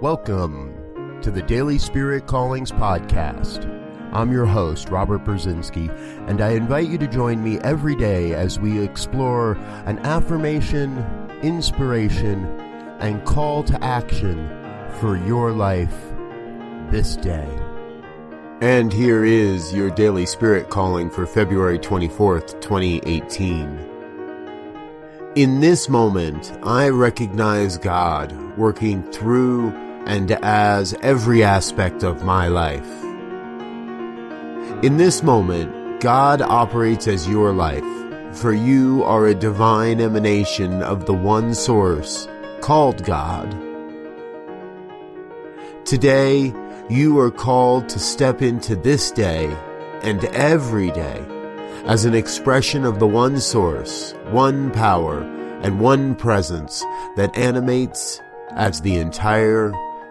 Welcome to the Daily Spirit Callings Podcast. I'm your host, Robert Brzezinski, and I invite you to join me every day as we explore an affirmation, inspiration, and call to action for your life this day. And here is your daily spirit calling for February 24th, 2018. In this moment, I recognize God working through and as every aspect of my life. In this moment, God operates as your life, for you are a divine emanation of the one source called God. Today, you are called to step into this day and every day as an expression of the one source, one power, and one presence that animates as the entire